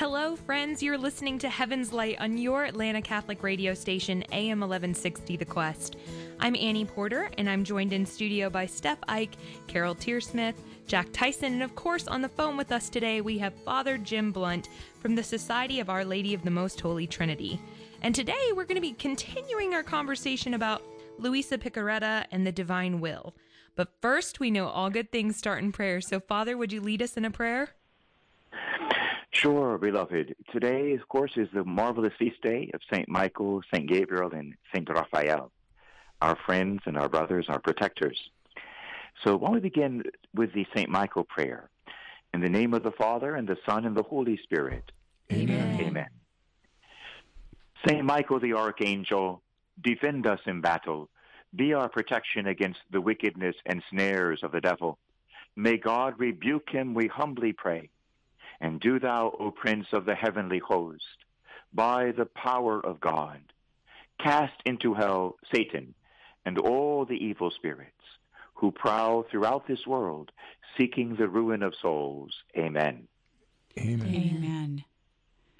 Hello, friends. You're listening to Heaven's Light on your Atlanta Catholic radio station, AM 1160 The Quest. I'm Annie Porter, and I'm joined in studio by Steph Ike, Carol Tearsmith, Jack Tyson, and of course, on the phone with us today, we have Father Jim Blount from the Society of Our Lady of the Most Holy Trinity. And today, we're going to be continuing our conversation about Luisa Piccarreta and the divine will. But first, we know all good things start in prayer. So, Father, would you lead us in a prayer? Sure, beloved. Today, of course, is the marvelous feast day of St. Michael, St. Gabriel, and St. Raphael, our friends and our brothers, our protectors. So, why don't we begin with the St. Michael prayer? In the name of the Father, and the Son, and the Holy Spirit. Amen. Amen. St. Michael the Archangel, defend us in battle. Be our protection against the wickedness and snares of the devil. May God rebuke him, we humbly pray. And do thou, O Prince of the heavenly host, by the power of God, cast into hell Satan and all the evil spirits who prowl throughout this world, seeking the ruin of souls. Amen. Amen. Amen.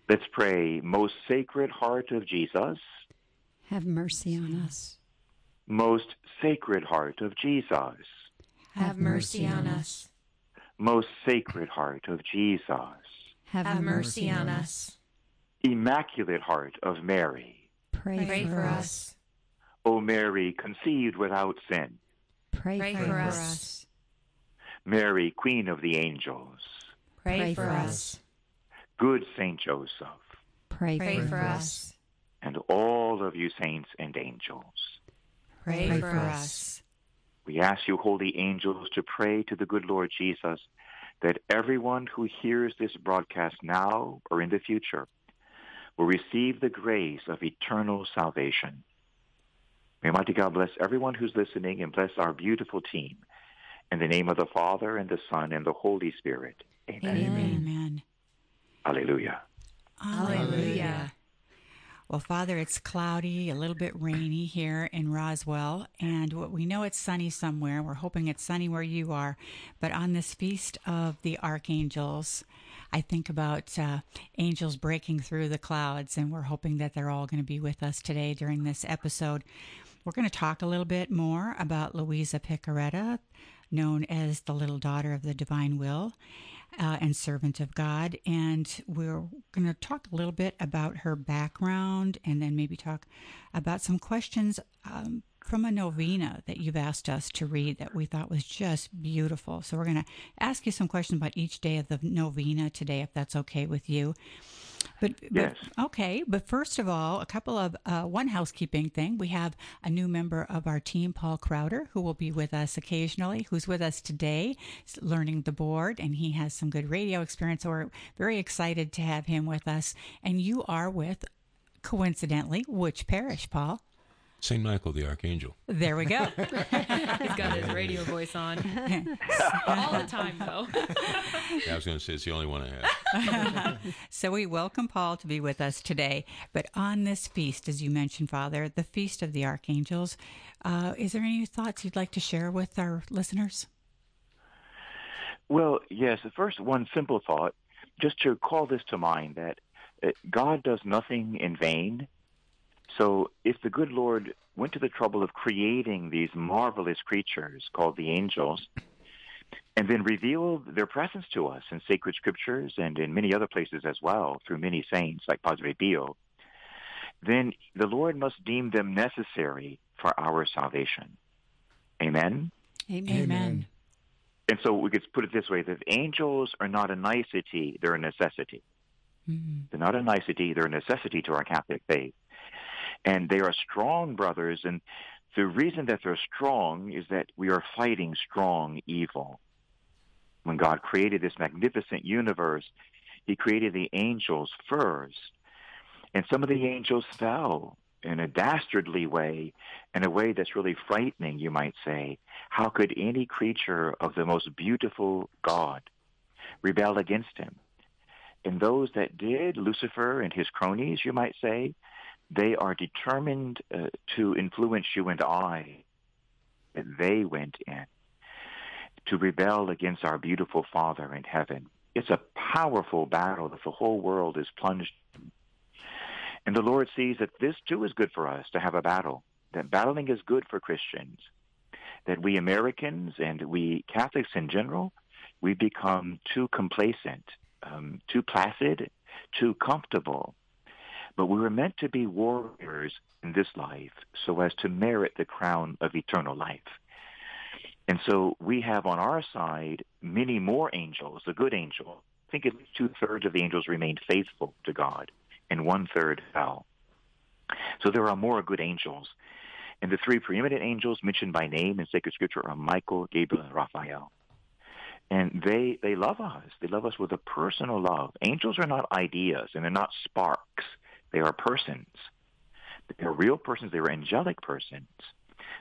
Let's pray. Most sacred heart of Jesus, Have mercy on us. most sacred heart of Jesus, Have mercy on us. Most sacred heart of Jesus, Have, Have mercy on us. immaculate heart of Mary, Pray, Pray for us. O Mary, conceived without sin, Pray, Pray for, for us. us. Mary, Queen of the angels, Pray for us. good Saint Joseph, Pray, Pray for, for us. us. and all of you saints and angels. Pray Pray for for us. We ask you, holy angels, to pray to the good Lord Jesus that everyone who hears this broadcast now or in the future will receive the grace of eternal salvation. May Almighty God bless everyone who's listening and bless our beautiful team. In the name of the Father and the Son and the Holy Spirit. Amen. Amen. Alleluia. Hallelujah. Well, Father, it's cloudy, a little bit rainy here in Roswell, and we know it's sunny somewhere. We're hoping it's sunny where you are. But on this feast of the archangels, I think about uh, angels breaking through the clouds, and we're hoping that they're all going to be with us today during this episode. We're going to talk a little bit more about Luisa Piccarreta, known as the little daughter of the divine will uh, and servant of God. And we're going to talk a little bit about her background and then maybe talk about some questions um, from a novena that you've asked us to read that we thought was just beautiful. So we're going to ask you some questions about each day of the novena today, if that's okay with you. But, Yes. but okay, but first of all, a couple of uh, one housekeeping thing. We have a new member of our team, Paul Crowder, who will be with us occasionally. Who's with us today, learning the board, and he has some good radio experience. So we're very excited to have him with us. And you are with, coincidentally, which parish, Paul? St. Michael the Archangel. There we go. He's got his radio voice on all the time, though. Yeah, I was going to say it's the only one I have. So we welcome Paul to be with us today. But on this feast, as you mentioned, Father, the feast of the archangels, uh, is there any thoughts you'd like to share with our listeners? Well, yes, the first one simple thought, just to call this to mind that uh, God does nothing in vain. So if the good Lord went to the trouble of creating these marvelous creatures called the angels, and then revealed their presence to us in sacred scriptures and in many other places as well through many saints like Padre Pio, then the Lord must deem them necessary for our salvation. Amen? Amen. And so we could put it this way, that angels are not a nicety, they're a necessity. Mhm. They're not a nicety, they're a necessity to our Catholic faith. And they are strong brothers, and the reason that they're strong is that we are fighting strong evil. When God created this magnificent universe, he created the angels first. And some of the angels fell in a dastardly way, in a way that's really frightening, you might say. How could any creature of the most beautiful God rebel against him? And those that did, Lucifer and his cronies, you might say, they are determined uh, to influence you and I. And they went in to rebel against our beautiful Father in heaven. It's a powerful battle that the whole world is plunged in. And the Lord sees that this too is good for us to have a battle, that battling is good for Christians, that we Americans and we Catholics in general, we become too complacent, um, too placid, too comfortable. But we were meant to be warriors in this life so as to merit the crown of eternal life. And so we have on our side many more angels, the good angel. I think at least two thirds of the angels remained faithful to God, and one third fell. So there are more good angels. And the three preeminent angels mentioned by name in sacred scripture are Michael, Gabriel, and Raphael. And they, they love us. They love us with a personal love. Angels are not ideas and they're not sparks. They are persons. They're real persons. They are angelic persons.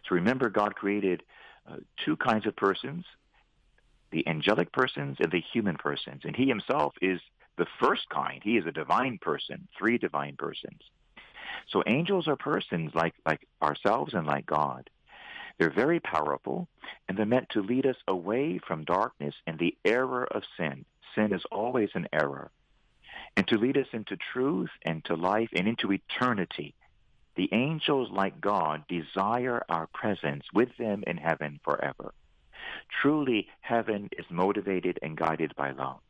So remember, God created uh, two kinds of persons, the angelic persons and the human persons. And he himself is the first kind. He is a divine person, three divine persons. So angels are persons like, like ourselves and like God. They're very powerful, and they're meant to lead us away from darkness and the error of sin. Sin is always an error. And to lead us into truth and to life and into eternity. The angels, like God, desire our presence with them in heaven forever. Truly, heaven is motivated and guided by love.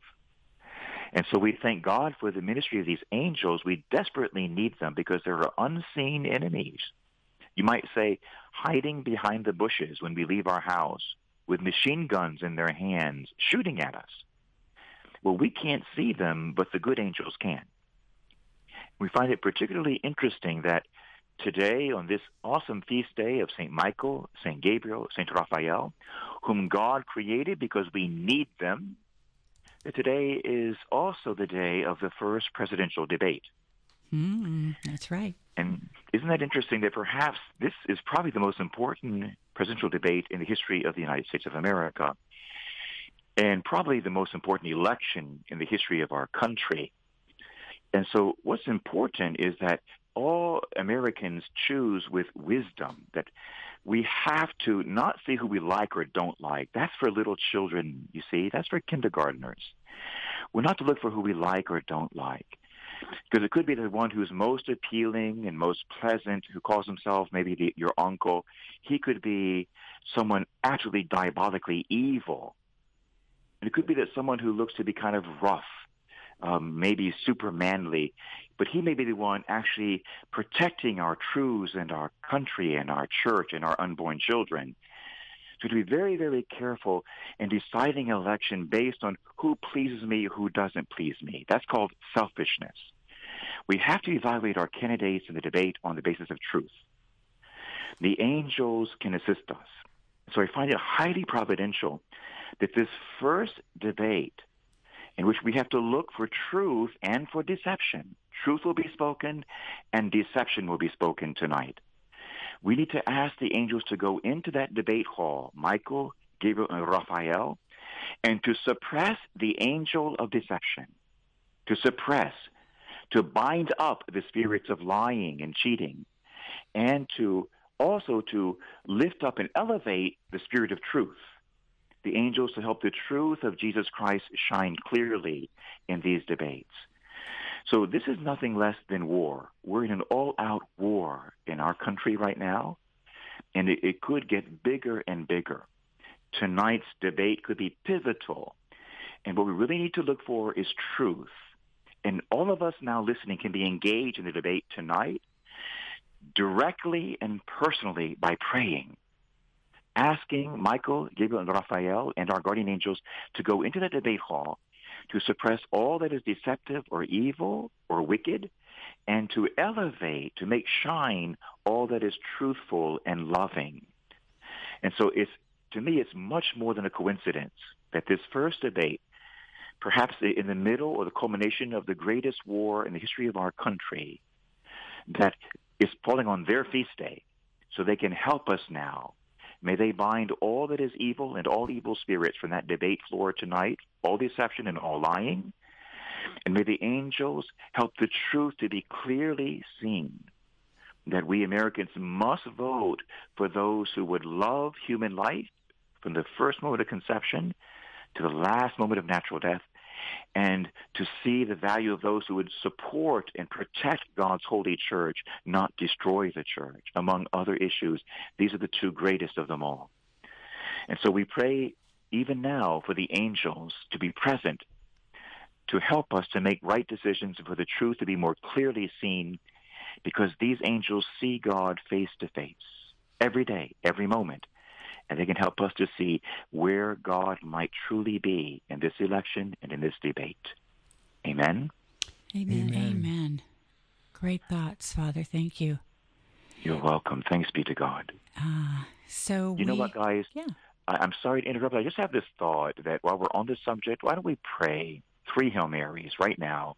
And so we thank God for the ministry of these angels. We desperately need them because there are unseen enemies you might say, hiding behind the bushes when we leave our house with machine guns in their hands shooting at us. Well, we can't see them, but the good angels can. We find it particularly interesting that today, on this awesome feast day of St. Michael, St. Gabriel, St. Raphael, whom God created because we need them, that today is also the day of the first presidential debate. Mm, that's right. And isn't that interesting that perhaps this is probably the most important presidential debate in the history of the United States of America, and probably the most important election in the history of our country. And so what's important is that all Americans choose with wisdom, that we have to not see who we like or don't like. That's for little children, you see. That's for kindergartners. We're not to look for who we like or don't like. Because it could be the one who's most appealing and most pleasant, who calls himself maybe the, your uncle. He could be someone actually diabolically evil. It could be that someone who looks to be kind of rough, um, maybe super manly, but he may be the one actually protecting our truths and our country and our church and our unborn children. So to be very, very careful in deciding an election based on who pleases me, who doesn't please me. That's called selfishness. We have to evaluate our candidates in the debate on the basis of truth. The angels can assist us. So I find it highly providential that this first debate in which we have to look for truth and for deception, truth will be spoken and deception will be spoken tonight. We need to ask the angels to go into that debate hall, Michael, Gabriel, and Raphael, and to suppress the angel of deception, to suppress, to bind up the spirits of lying and cheating, and to also to lift up and elevate the spirit of truth. The angels to help the truth of Jesus Christ shine clearly in these debates. So this is nothing less than war. We're in an all-out war in our country right now, and it, it could get bigger and bigger. Tonight's debate could be pivotal, and what we really need to look for is truth. And all of us now listening can be engaged in the debate tonight directly and personally by praying asking Michael, Gabriel, and Raphael and our guardian angels to go into the debate hall to suppress all that is deceptive or evil or wicked, and to elevate, to make shine all that is truthful and loving. And so it's, to me, it's much more than a coincidence that this first debate, perhaps in the middle or the culmination of the greatest war in the history of our country, that is falling on their feast day, so they can help us now May they bind all that is evil and all evil spirits from that debate floor tonight, all deception and all lying. And may the angels help the truth to be clearly seen that we Americans must vote for those who would love human life from the first moment of conception to the last moment of natural death and to see the value of those who would support and protect God's holy church, not destroy the church. Among other issues, these are the two greatest of them all. And so we pray even now for the angels to be present to help us to make right decisions and for the truth to be more clearly seen because these angels see God face to face every day, every moment. And they can help us to see where God might truly be in this election and in this debate. Amen. Amen. Amen. Great thoughts, Father. Thank you. You're welcome. Thanks be to God. Uh, so you we, know what, guys? Yeah. I, I'm sorry to interrupt. I just have this thought that while we're on this subject, why don't we pray three Hail Marys right now?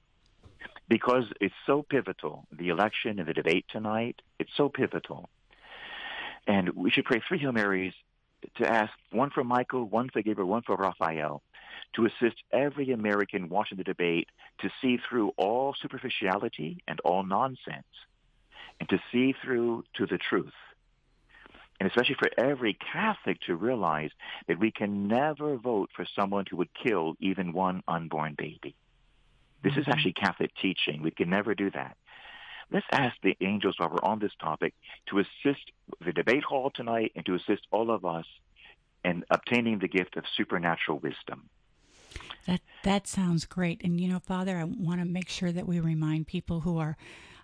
Because it's so pivotal, the election and the debate tonight, it's so pivotal. And we should pray three Hail Marys to ask one for Michael, one for Gabriel, one for Raphael, to assist every American watching the debate to see through all superficiality and all nonsense, and to see through to the truth. And especially for every Catholic to realize that we can never vote for someone who would kill even one unborn baby. This is mm-hmm. actually Catholic teaching. We can never do that. Let's ask the angels while we're on this topic to assist the debate hall tonight and to assist all of us in obtaining the gift of supernatural wisdom. That that sounds great. And you know, Father, I want to make sure that we remind people who are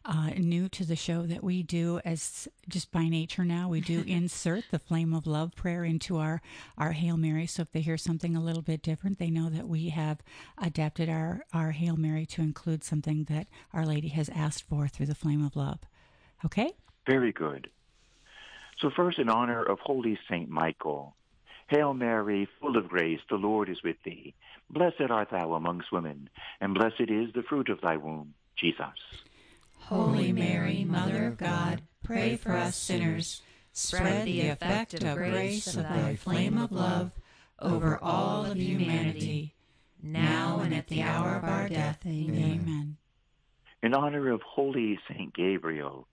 uh, new to the show that we do as just by nature now we do insert the flame of love prayer into our our hail mary so if they hear something a little bit different they know that we have adapted our our hail mary to include something that our lady has asked for through the flame of love okay Very good. So first, in honor of Holy Saint Michael, Hail Mary, full of grace, the Lord is with thee. Blessed art thou amongst women, and blessed is the fruit of thy womb, Jesus. Holy Mary, Mother of God, pray for us sinners. Spread the effective grace of thy flame of love over all of humanity, now and at the hour of our death. Amen. amen In honor of Holy Saint Gabriel,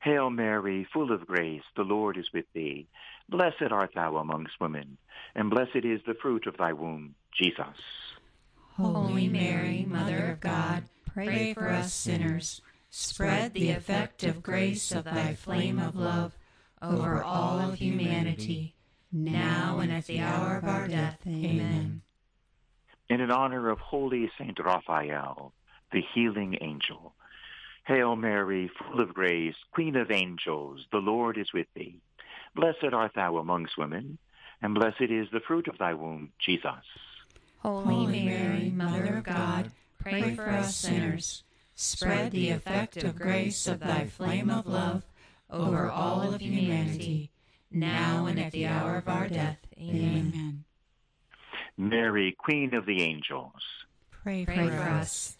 Hail Mary, full of grace, the Lord is with thee. Blessed art thou amongst women, and blessed is the fruit of thy womb, Jesus. Holy Mary, Mother of God, pray for us sinners. Spread the effective grace of thy flame of love over all of humanity, now and at the hour of our death. Amen. And in honor of Holy Saint Raphael, the healing angel, Hail Mary, full of grace, Queen of angels, the Lord is with thee. Blessed art thou amongst women, and blessed is the fruit of thy womb, Jesus. Holy Mary, Mother of God, pray for us sinners. Spread the effect of grace of thy flame of love over all of humanity, now and at the hour of our death. Amen. amen Mary, Queen of the angels, pray, Pray for us.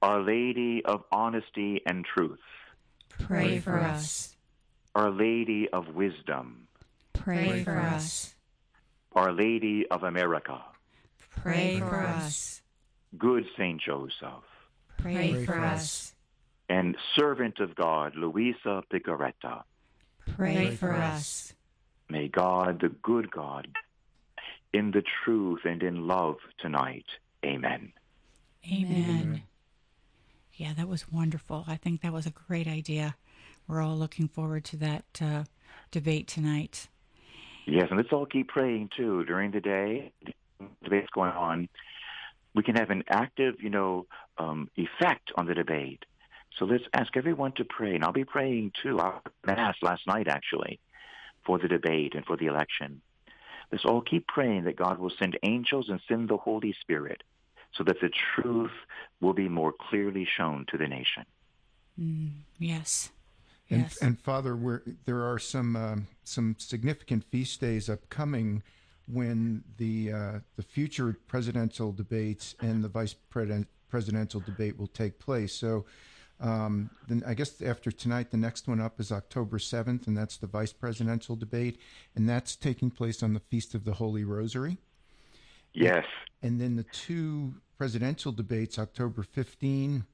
Our Lady of honesty and truth, Pray for us. Our Lady of wisdom, Pray for us. Our Lady of America, Pray for us. good Saint Joseph, Pray for us. and servant of God, Luisa Piccarreta. Pray for us. May God, the good God, in the truth and in love tonight. Amen. Amen. Yeah, that was wonderful. I think that was a great idea. We're all looking forward to that uh, debate tonight. Yes, and let's all keep praying too during the day. The debate's going on. We can have an active, you know, um, effect on the debate. So let's ask everyone to pray, and I'll be praying too. I mass last night actually for the debate and for the election. Let's all keep praying that God will send angels and send the Holy Spirit so that the truth will be more clearly shown to the nation. Mm, yes. And, Yes. and Father, we're, there are some um, some significant feast days upcoming when the uh, the future presidential debates and the vice president, presidential debate will take place. So, um, then I guess after tonight, the next one up is October seventh, and that's the vice presidential debate, and that's taking place on the Feast of the Holy Rosary. Yes. And then the two presidential debates, October 15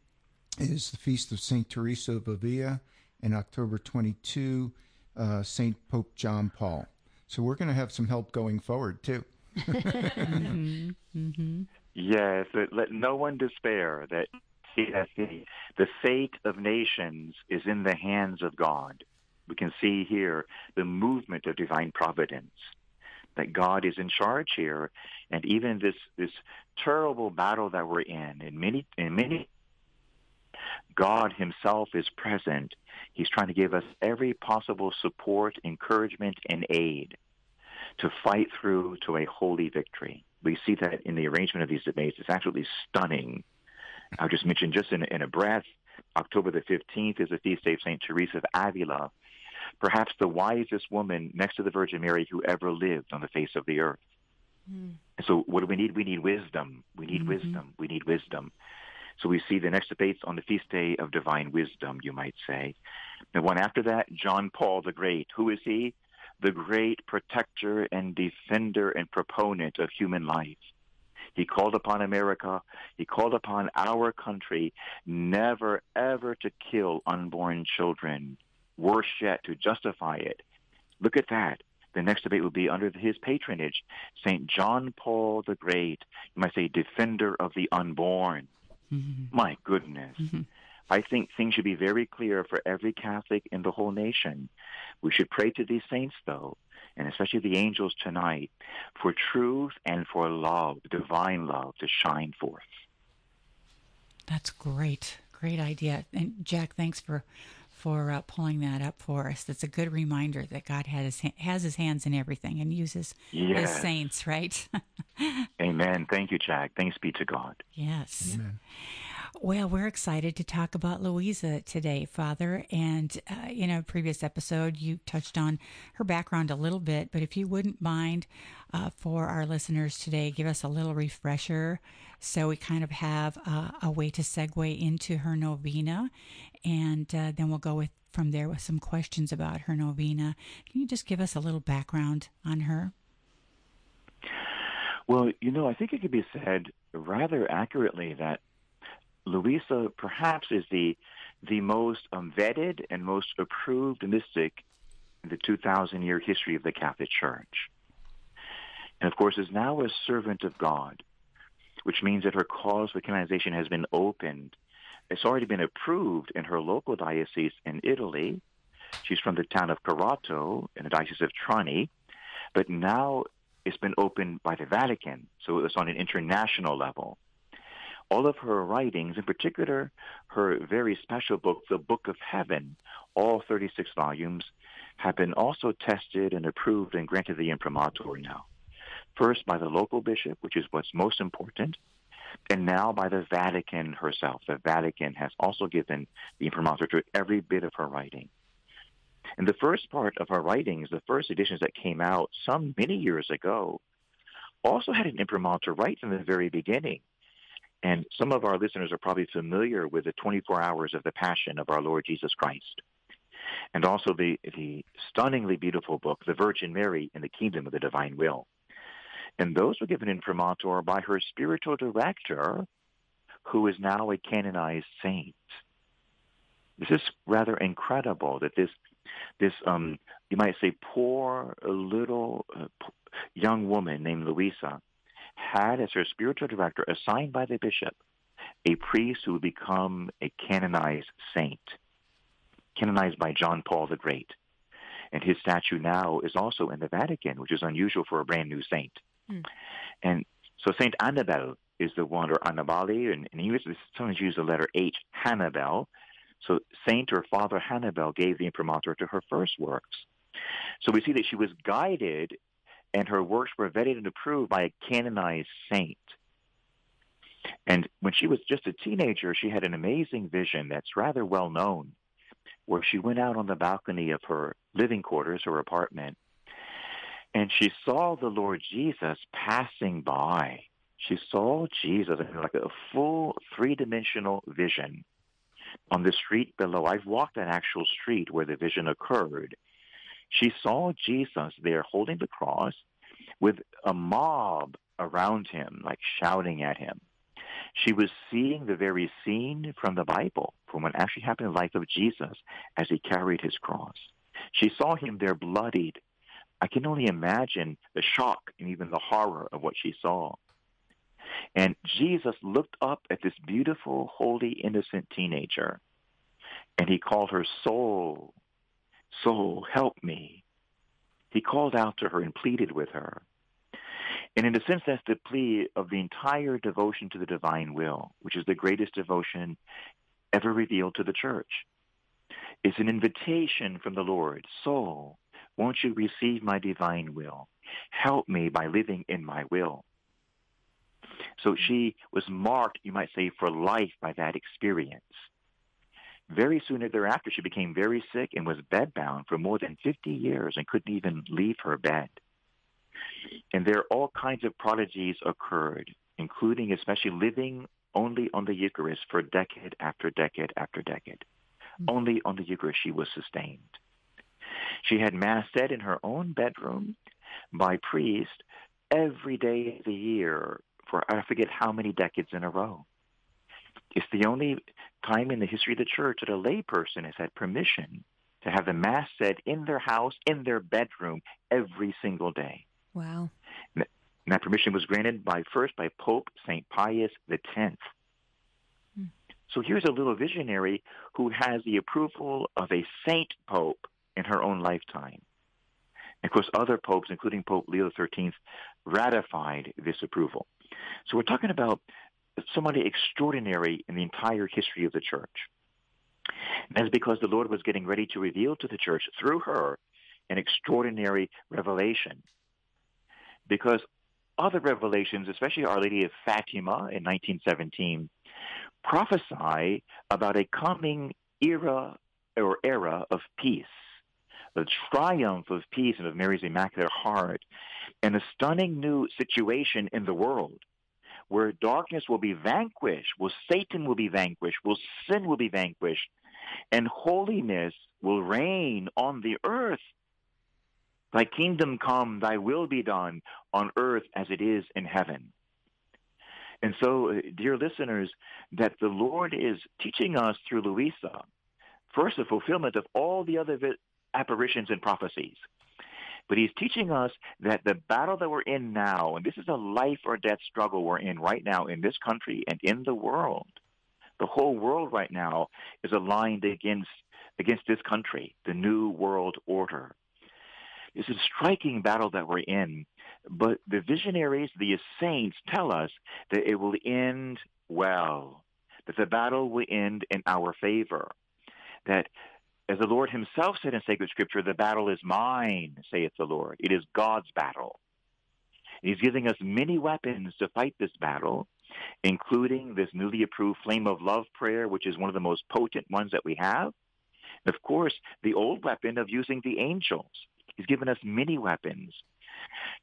is the Feast of St. Teresa of Avila, and October 22, uh, St. Pope John Paul. So we're going to have some help going forward, too. Mm-hmm. Mm-hmm. Yes, let no one despair that see that the, the fate of nations is in the hands of God. We can see here the movement of divine providence, that God is in charge here, and even this this terrible battle that we're in, in many in many God himself is present. He's trying to give us every possible support, encouragement, and aid to fight through to a holy victory. We see that in the arrangement of these debates. It's absolutely stunning. I'll just mention just in, in a breath, October the 15th is the feast day of St. Teresa of Avila, perhaps the wisest woman next to the Virgin Mary who ever lived on the face of the earth. Mm. So what do we need? We need wisdom. We need mm-hmm. wisdom. We need wisdom. So we see the next debates on the feast day of divine wisdom, you might say. The one after that, John Paul the Great. Who is he? The great protector and defender and proponent of human life. He called upon America. He called upon our country never, ever to kill unborn children. Worse yet, to justify it. Look at that. The next debate will be under his patronage. St. John Paul the Great, you might say, defender of the unborn. Mm-hmm. My goodness. Mm-hmm. I think things should be very clear for every Catholic in the whole nation. We should pray to these saints, though, and especially the angels tonight, for truth and for love, divine love, to shine forth. That's great. Great idea. And Jack, thanks for for uh, pulling that up for us. That's a good reminder that God has his, has his hands in everything and uses yes. his saints, right? Amen. Thank you, Jack. Thanks be to God. Yes. Amen. Well, we're excited to talk about Luisa today, Father. And uh, in a previous episode, you touched on her background a little bit, but if you wouldn't mind uh, for our listeners today, give us a little refresher so we kind of have uh, a way to segue into her novena. And uh, then we'll go with from there with some questions about her novena. Can you just give us a little background on her? Well, you know, I think it could be said rather accurately that Luisa perhaps is the the most um, vetted and most approved mystic in the 2,000 year history of the Catholic Church. And of course, is now a servant of God, which means that her cause for canonization has been opened. It's already been approved in her local diocese in Italy. She's from the town of Corato in the Diocese of Trani, but now it's been opened by the Vatican, so it's on an international level all of her writings, in particular her very special book, The Book of Heaven, all 36 volumes, have been also tested and approved and granted the imprimatur now. First by the local bishop, which is what's most important, and now by the Vatican herself. The Vatican has also given the imprimatur to every bit of her writing. And the first part of her writings, the first editions that came out some many years ago, also had an imprimatur right from the very beginning. And some of our listeners are probably familiar with the 24 hours of the Passion of our Lord Jesus Christ. And also the, the stunningly beautiful book, The Virgin Mary in the Kingdom of the Divine Will. And those were given imprimatur by her spiritual director, who is now a canonized saint. This is rather incredible that this, this um, you might say, poor little uh, young woman named Luisa had as her spiritual director, assigned by the bishop, a priest who would become a canonized saint, canonized by John Paul the Great. And his statue now is also in the Vatican, which is unusual for a brand new saint. Mm. And so Saint Annabel is the one, or Annibale, and in English, sometimes use the letter H, Hannibal. So Saint or Father Hannibal gave the imprimatur to her first works. So we see that she was guided and her works were vetted and approved by a canonized saint. And when she was just a teenager, she had an amazing vision that's rather well known, where she went out on the balcony of her living quarters, her apartment, and she saw the Lord Jesus passing by. She saw Jesus in like a full three-dimensional vision on the street below. I've walked an actual street where the vision occurred. She saw Jesus there holding the cross with a mob around him, like shouting at him. She was seeing the very scene from the Bible, from what actually happened in the life of Jesus as he carried his cross. She saw him there bloodied. I can only imagine the shock and even the horror of what she saw. And Jesus looked up at this beautiful, holy, innocent teenager, and he called her soul. Soul, help me. He called out to her and pleaded with her. And in a sense, that's the plea of the entire devotion to the divine will, which is the greatest devotion ever revealed to the church. It's an invitation from the Lord. Soul, won't you receive my divine will? Help me by living in my will. So she was marked, you might say, for life by that experience. Very soon thereafter, she became very sick and was bedbound for more than 50 years and couldn't even leave her bed. And there all kinds of prodigies occurred, including especially living only on the Eucharist for decade after decade after decade. Mm-hmm. Only on the Eucharist she was sustained. She had Mass said in her own bedroom by priest every day of the year for I forget how many decades in a row. It's the only time in the history of the church that a layperson has had permission to have the Mass said in their house, in their bedroom, every single day. Wow. And that permission was granted by first by Pope St. Pius X. Hmm. So here's a little visionary who has the approval of a saint pope in her own lifetime. And of course, other popes, including Pope Leo XIII, ratified this approval. So we're talking about somebody extraordinary in the entire history of the church. And that's because the Lord was getting ready to reveal to the church through her an extraordinary revelation. Because other revelations, especially Our Lady of Fatima in 1917, prophesy about a coming era or era of peace, the triumph of peace and of Mary's Immaculate Heart, and a stunning new situation in the world where darkness will be vanquished, where Satan will be vanquished, where sin will be vanquished, and holiness will reign on the earth. Thy kingdom come, thy will be done on earth as it is in heaven. And so, uh, dear listeners, that the Lord is teaching us through Luisa, first, the fulfillment of all the other apparitions and prophecies. But he's teaching us that the battle that we're in now, and this is a life or death struggle we're in right now in this country and in the world. The whole world right now is aligned against against this country, the new world order. It's a striking battle that we're in, but the visionaries, the saints tell us that it will end well, that the battle will end in our favor, that as the Lord himself said in sacred scripture, the battle is mine, saith the Lord. It is God's battle. He's giving us many weapons to fight this battle, including this newly approved flame of love prayer, which is one of the most potent ones that we have. And of course, the old weapon of using the angels. He's given us many weapons.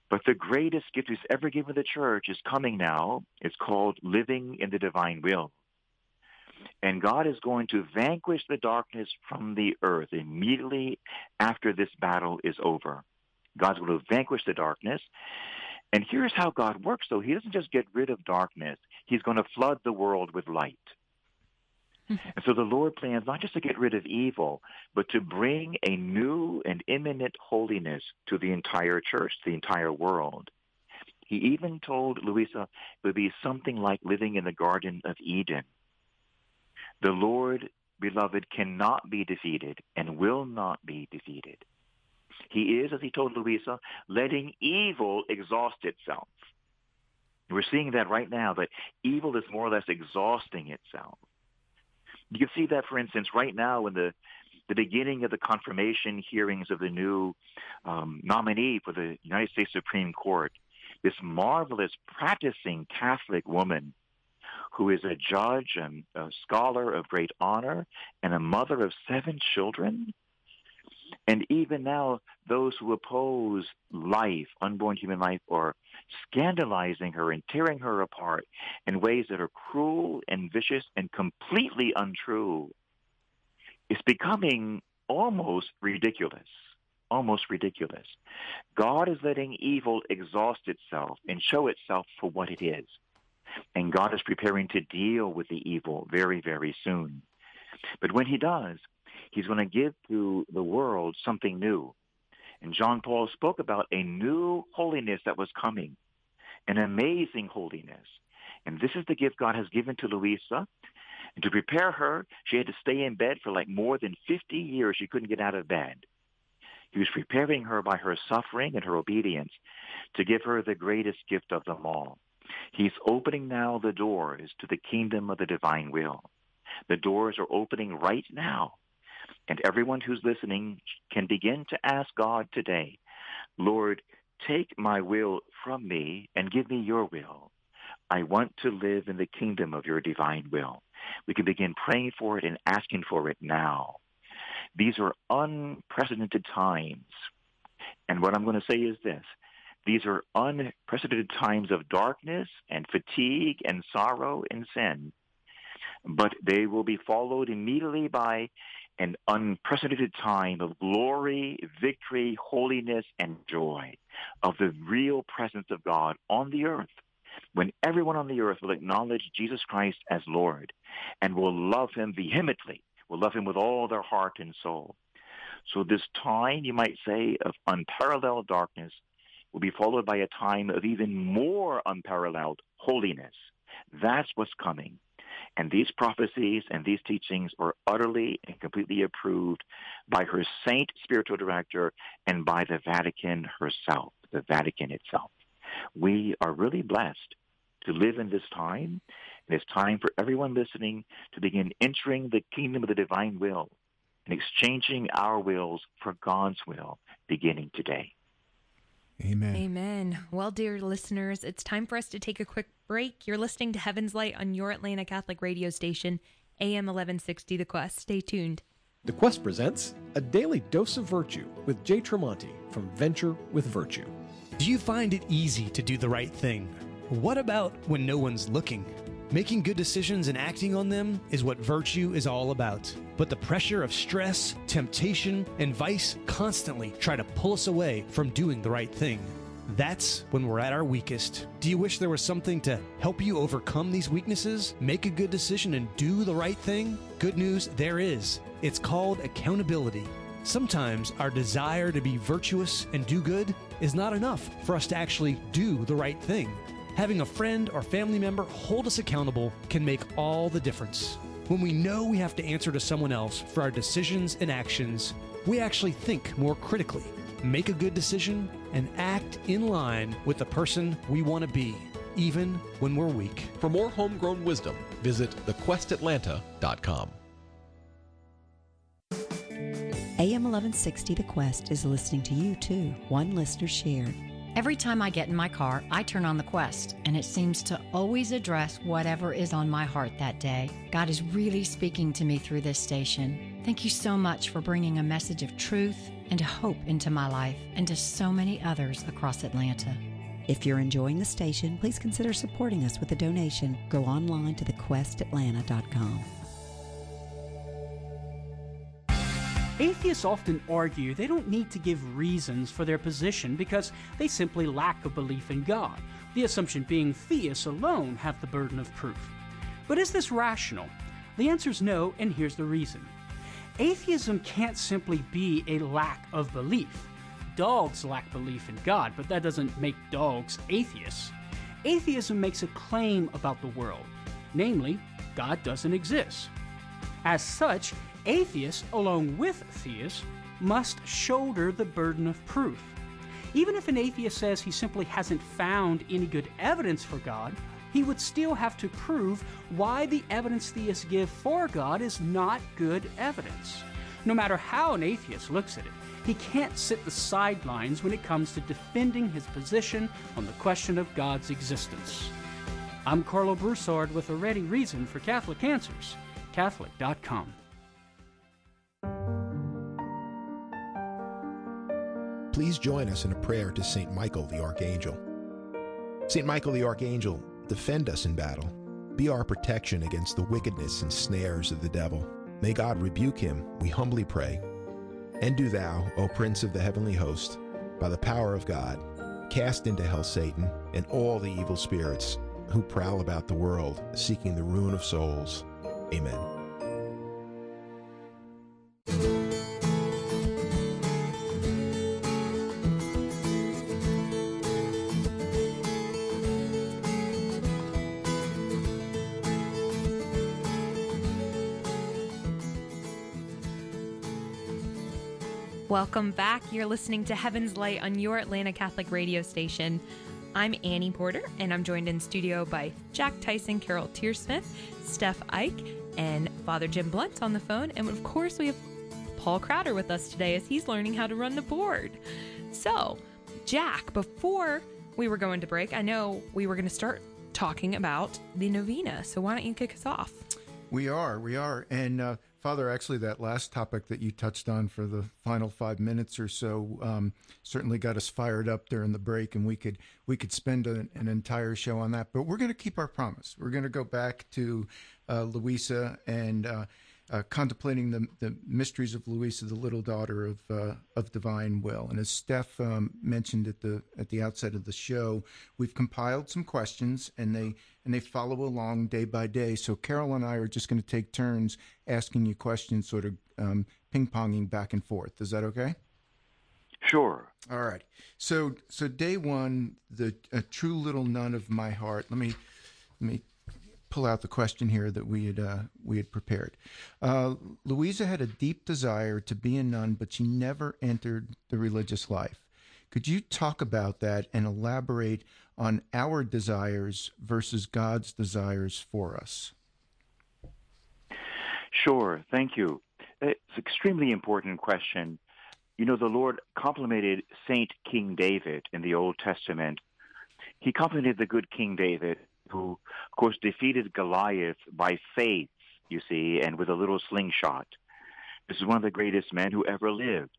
But the greatest gift he's ever given the church is coming now. It's called living in the divine will. And God is going to vanquish the darkness from the earth immediately after this battle is over. God's going to vanquish the darkness. And here's how God works, though. He doesn't just get rid of darkness. He's going to flood the world with light. Mm-hmm. And so the Lord plans not just to get rid of evil, but to bring a new and imminent holiness to the entire church, the entire world. He even told Luisa it would be something like living in the Garden of Eden, the Lord, beloved, cannot be defeated and will not be defeated. He is, as he told Luisa, letting evil exhaust itself. We're seeing that right now, that evil is more or less exhausting itself. You can see that, for instance, right now in the, the beginning of the confirmation hearings of the new um, nominee for the United States Supreme Court, this marvelous practicing Catholic woman who is a judge and a scholar of great honor and a mother of seven children. And even now, those who oppose life, unborn human life, are scandalizing her and tearing her apart in ways that are cruel and vicious and completely untrue. It's becoming almost ridiculous. Almost ridiculous. God is letting evil exhaust itself and show itself for what it is. And God is preparing to deal with the evil very, very soon. But when he does, he's going to give to the world something new. And John Paul spoke about a new holiness that was coming, an amazing holiness. And this is the gift God has given to Luisa. And to prepare her, she had to stay in bed for like more than 50 years. She couldn't get out of bed. He was preparing her by her suffering and her obedience to give her the greatest gift of them all. He's opening now the doors to the kingdom of the divine will. The doors are opening right now. And everyone who's listening can begin to ask God today, Lord, take my will from me and give me your will. I want to live in the kingdom of your divine will. We can begin praying for it and asking for it now. These are unprecedented times. And what I'm going to say is this. These are unprecedented times of darkness and fatigue and sorrow and sin. But they will be followed immediately by an unprecedented time of glory, victory, holiness, and joy of the real presence of God on the earth when everyone on the earth will acknowledge Jesus Christ as Lord and will love him vehemently, will love him with all their heart and soul. So this time, you might say, of unparalleled darkness will be followed by a time of even more unparalleled holiness. That's what's coming. And these prophecies and these teachings are utterly and completely approved by her saint spiritual director and by the Vatican herself, the Vatican itself. We are really blessed to live in this time. And it's time for everyone listening to begin entering the kingdom of the divine will and exchanging our wills for God's will beginning today. Amen. Amen. Well, dear listeners, it's time for us to take a quick break. You're listening to Heaven's Light on your Atlanta Catholic radio station, AM 1160 The Quest. Stay tuned. The Quest presents A Daily Dose of Virtue with Jay Tremonti from Venture with Virtue. Do you find it easy to do the right thing? What about when no one's looking? Making good decisions and acting on them is what virtue is all about. But the pressure of stress, temptation, and vice constantly try to pull us away from doing the right thing. That's when we're at our weakest. Do you wish there was something to help you overcome these weaknesses, make a good decision, and do the right thing? Good news, there is. It's called accountability. Sometimes our desire to be virtuous and do good is not enough for us to actually do the right thing. Having a friend or family member hold us accountable can make all the difference. When we know we have to answer to someone else for our decisions and actions, we actually think more critically, make a good decision, and act in line with the person we want to be, even when we're weak. For more homegrown wisdom, visit thequestatlanta.com. AM 1160 The Quest is listening to you too, one listener shared. Every time I get in my car, I turn on the Quest, and it seems to always address whatever is on my heart that day. God is really speaking to me through this station. Thank you so much for bringing a message of truth and hope into my life and to so many others across Atlanta. If you're enjoying the station, please consider supporting us with a donation. Go online to thequestatlanta.com. Atheists often argue they don't need to give reasons for their position because they simply lack a belief in God, the assumption being theists alone have the burden of proof. But is this rational? The answer is no, and here's the reason. Atheism can't simply be a lack of belief. Dogs lack belief in God, but that doesn't make dogs atheists. Atheism makes a claim about the world, namely, God doesn't exist. As such, atheists, along with theists, must shoulder the burden of proof. Even if an atheist says he simply hasn't found any good evidence for God, he would still have to prove why the evidence theists give for God is not good evidence. No matter how an atheist looks at it, he can't sit the sidelines when it comes to defending his position on the question of God's existence. I'm Karlo Broussard with a ready reason for Catholic Answers, Catholic.com. Please join us in a prayer to St. Michael the Archangel. St. Michael the Archangel, defend us in battle. Be our protection against the wickedness and snares of the devil. May God rebuke him, we humbly pray. And do thou, O Prince of the heavenly host, by the power of God, cast into hell Satan and all the evil spirits who prowl about the world seeking the ruin of souls. Amen. Welcome back. You're listening to Heaven's Light on your Atlanta Catholic radio station. I'm Annie Porter, and I'm joined in studio by Jack Tyson, Carol Tearsmith, Steph Ike, and Father Jim Blount on the phone. And of course, we have Paul Crowder with us today as he's learning how to run the board. So, Jack, before we were going to break, I know we were going to start talking about the novena. So, why don't you kick us off? We are, we are. And uh, Father, actually, that last topic that you touched on for the final five minutes or so um, certainly got us fired up during the break, and we could we could spend an, an entire show on that. But we're going to keep our promise. We're going to go back to uh, Luisa and uh, uh, contemplating the, the mysteries of Luisa, the little daughter of uh, of divine will. And as Steph um, mentioned at the at the outset of the show, we've compiled some questions, and they and they follow along day by day. So Carol and I are just going to take turns asking you questions, sort of um, ping ponging back and forth. Is that okay? Sure. All right. So so day one, the a true little nun of my heart. Let me let me pull out the question here that we had uh, we had prepared. Uh, Luisa had a deep desire to be a nun, but she never entered the religious life. Could you talk about that and elaborate on our desires versus God's desires for us? Sure. Thank you. It's an extremely important question. You know, the Lord complimented Saint King David in the Old Testament. He complimented the good King David who, of course, defeated Goliath by faith, you see, and with a little slingshot. This is one of the greatest men who ever lived.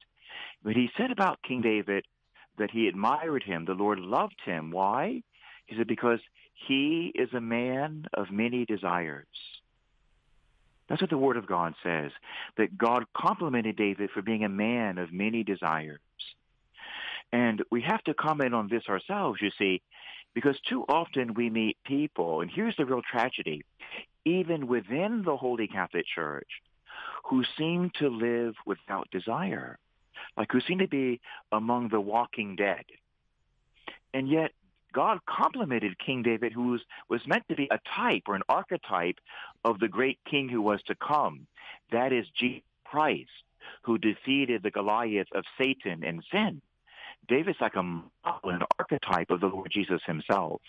But he said about King David that he admired him. The Lord loved him. Why? He said, because he is a man of many desires. That's what the Word of God says, that God complimented David for being a man of many desires. And we have to comment on this ourselves, you see. Because too often we meet people, and here's the real tragedy, even within the Holy Catholic Church, who seem to live without desire, like who seem to be among the walking dead. And yet God complimented King David, who was, was meant to be a type or an archetype of the great king who was to come. That is Jesus Christ, who defeated the Goliath of Satan and sin. David's like a model, an archetype of the Lord Jesus himself.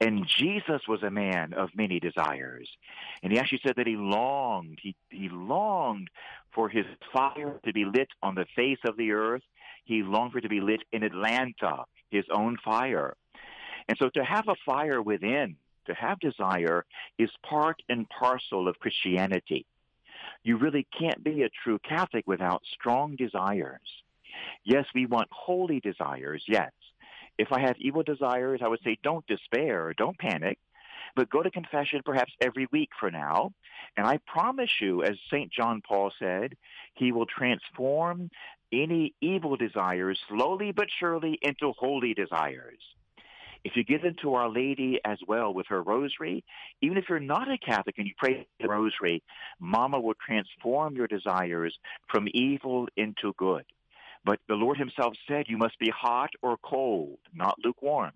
And Jesus was a man of many desires. And he actually said that he longed, he, he longed for his fire to be lit on the face of the earth. He longed for it to be lit in Atlanta, his own fire. And so to have a fire within, to have desire, is part and parcel of Christianity. You really can't be a true Catholic without strong desires. Yes, we want holy desires, yes. If I have evil desires, I would say don't despair, don't panic, but go to confession perhaps every week for now. And I promise you, as St. John Paul said, he will transform any evil desires slowly but surely into holy desires. If you get into Our Lady as well with her rosary, even if you're not a Catholic and you pray the rosary, Mama will transform your desires from evil into good. But the Lord himself said you must be hot or cold, not lukewarm.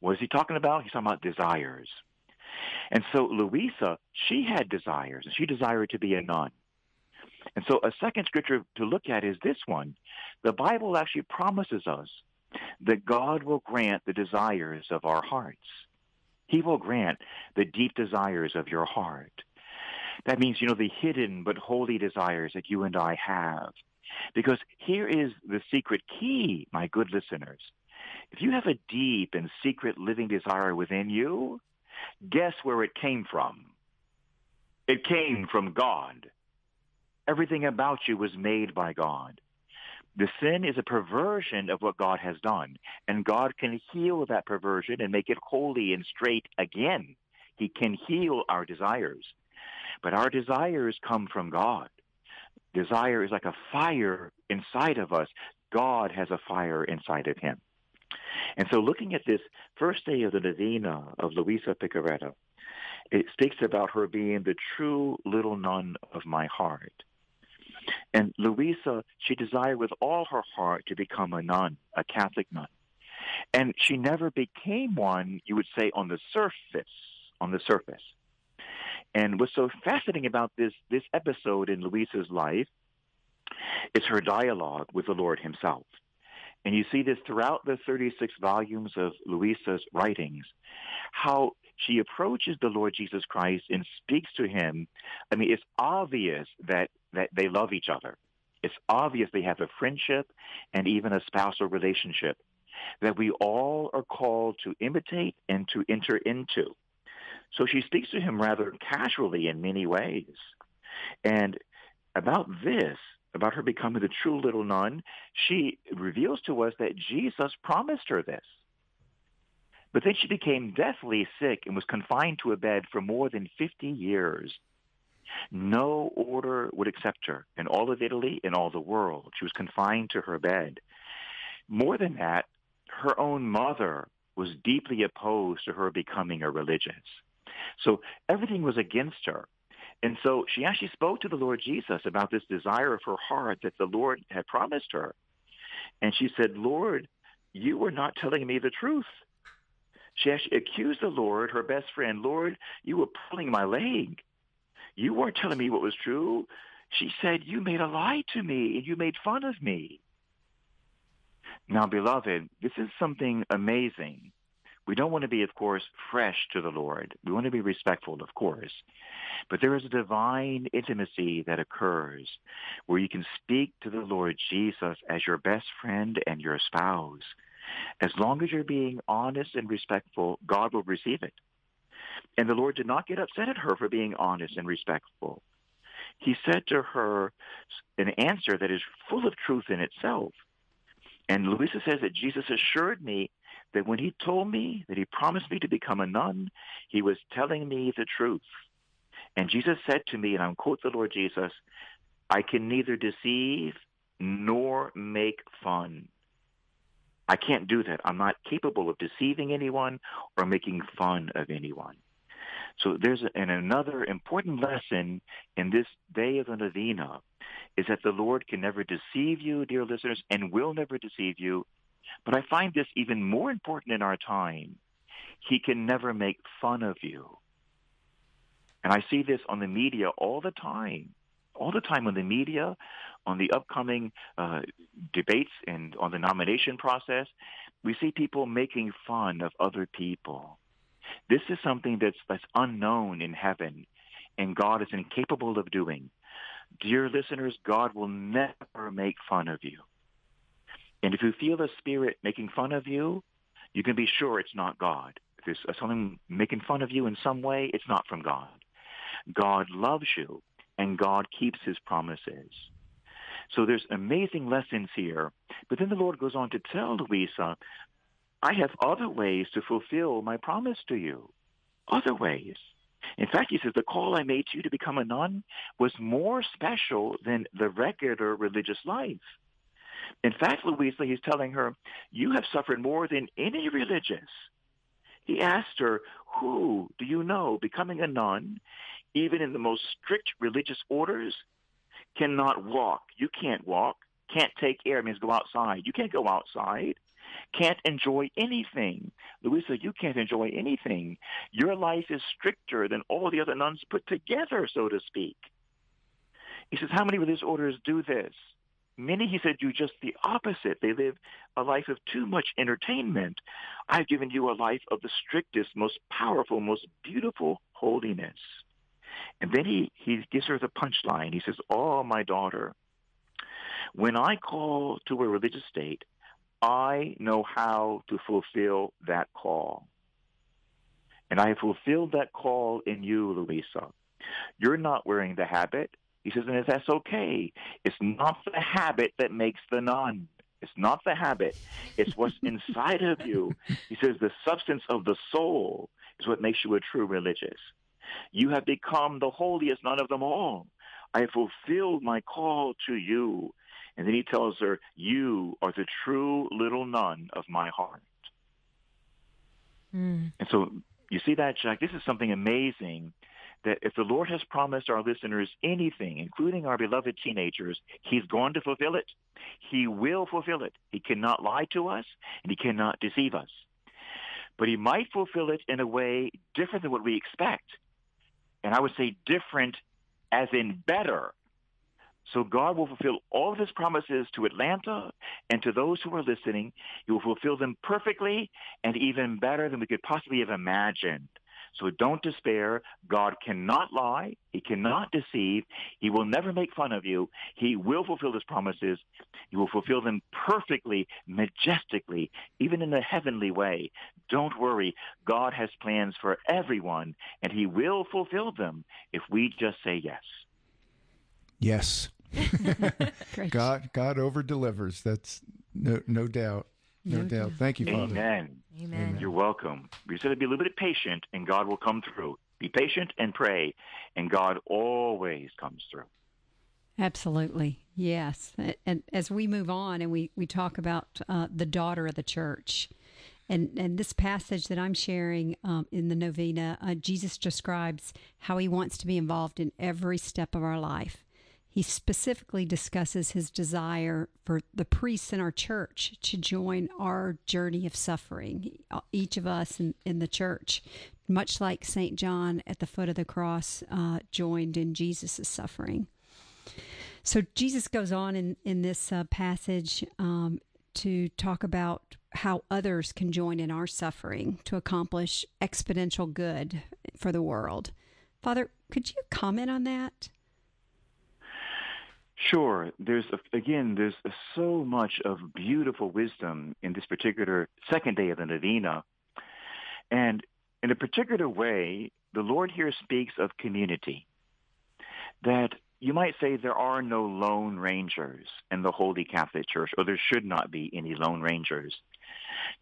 What is he talking about? He's talking about desires. And so Luisa, she had desires, and she desired to be a nun. And so a second scripture to look at is this one. The Bible actually promises us that God will grant the desires of our hearts. He will grant the deep desires of your heart. That means, you know, the hidden but holy desires that you and I have. Because here is the secret key, my good listeners. If you have a deep and secret living desire within you, guess where it came from? It came from God. Everything about you was made by God. The sin is a perversion of what God has done, and God can heal that perversion and make it holy and straight again. He can heal our desires. But our desires come from God. Desire is like a fire inside of us. God has a fire inside of him. And so looking at this first day of the novena of Luisa Piccarreta, it speaks about her being the true little nun of my heart. And Luisa, she desired with all her heart to become a nun, a Catholic nun. And she never became one, you would say, on the surface, on the surface. And what's so fascinating about this, this episode in Luisa's life is her dialogue with the Lord himself. And you see this throughout the 36 volumes of Luisa's writings, how she approaches the Lord Jesus Christ and speaks to him. I mean, it's obvious that, that they love each other. It's obvious they have a friendship and even a spousal relationship that we all are called to imitate and to enter into. So she speaks to him rather casually in many ways. And about this, about her becoming the true little nun, she reveals to us that Jesus promised her this. But then she became deathly sick and was confined to a bed for more than 50 years. No order would accept her in all of Italy, in all the world. She was confined to her bed. More than that, her own mother was deeply opposed to her becoming a religious. So everything was against her. And so she actually spoke to the Lord Jesus about this desire of her heart that the Lord had promised her. And she said, Lord, you were not telling me the truth. She actually accused the Lord, her best friend, Lord, you were pulling my leg. You weren't telling me what was true. She said, you made a lie to me and you made fun of me. Now, beloved, this is something amazing. We don't want to be, of course, fresh to the Lord. We want to be respectful, of course. But there is a divine intimacy that occurs where you can speak to the Lord Jesus as your best friend and your spouse. As long as you're being honest and respectful, God will receive it. And the Lord did not get upset at her for being honest and respectful. He said to her an answer that is full of truth in itself. And Luisa says that Jesus assured me that when he told me that he promised me to become a nun, he was telling me the truth. And Jesus said to me, and I'll quote the Lord Jesus, I can neither deceive nor make fun. I can't do that. I'm not capable of deceiving anyone or making fun of anyone. So there's a, and another important lesson in this day of the novena is that the Lord can never deceive you, dear listeners, and will never deceive you. But I find this even more important in our time. He can never make fun of you. And I see this on the media all the time, all the time on the media, on the upcoming uh, debates and on the nomination process. We see people making fun of other people. This is something that's, that's unknown in heaven, and God is incapable of doing. Dear listeners, God will never make fun of you. And if you feel the Spirit making fun of you, you can be sure it's not God. If there's someone making fun of you in some way, it's not from God. God loves you, and God keeps his promises. So there's amazing lessons here. But then the Lord goes on to tell Luisa, I have other ways to fulfill my promise to you. Other ways. In fact, he says, the call I made to you to become a nun was more special than the regular religious life. In fact, Luisa, he's telling her, you have suffered more than any religious. He asked her, who do you know becoming a nun, even in the most strict religious orders, cannot walk? You can't walk, can't take air, means go outside. You can't go outside can't enjoy anything. Luisa, you can't enjoy anything. Your life is stricter than all the other nuns put together, so to speak. He says, how many religious orders do this? Many, he said, do just the opposite. They live a life of too much entertainment. I've given you a life of the strictest, most powerful, most beautiful holiness. And then he, he gives her the punchline. He says, Oh, my daughter, when I call to a religious state, I know how to fulfill that call. And I have fulfilled that call in you, Luisa. You're not wearing the habit. He says, and that's okay. It's not the habit that makes the nun. It's not the habit. It's what's inside of you. He says the substance of the soul is what makes you a true religious. You have become the holiest nun of them all. I have fulfilled my call to you. And then he tells her, You are the true little nun of my heart. Mm. And so you see that, Jack? This is something amazing that if the Lord has promised our listeners anything, including our beloved teenagers, he's going to fulfill it. He will fulfill it. He cannot lie to us, and he cannot deceive us. But he might fulfill it in a way different than what we expect. And I would say different as in better So God will fulfill all of his promises to Atlanta and to those who are listening. He will fulfill them perfectly and even better than we could possibly have imagined. So don't despair. God cannot lie. He cannot deceive. He will never make fun of you. He will fulfill his promises. He will fulfill them perfectly, majestically, even in a heavenly way. Don't worry. God has plans for everyone, and he will fulfill them if we just say yes. Yes. God God over delivers. That's no no doubt. No, no doubt. doubt. Thank you, Father. Amen. Amen. You're welcome. We said to be a little bit patient, and God will come through. Be patient and pray, and God always comes through. Absolutely. Yes. And as we move on and we, we talk about uh, the daughter of the church, and, and this passage that I'm sharing um, in the novena, uh, Jesus describes how he wants to be involved in every step of our life he specifically discusses his desire for the priests in our church to join our journey of suffering, each of us in, in the church, much like St. John at the foot of the cross uh, joined in Jesus' suffering. So Jesus goes on in, in this uh, passage um, to talk about how others can join in our suffering to accomplish exponential good for the world. Father, could you comment on that? Sure. There's a, again, there's a, so much of beautiful wisdom in this particular second day of the novena, and in a particular way, the Lord here speaks of community. That you might say there are no lone rangers in the Holy Catholic Church, or there should not be any lone rangers.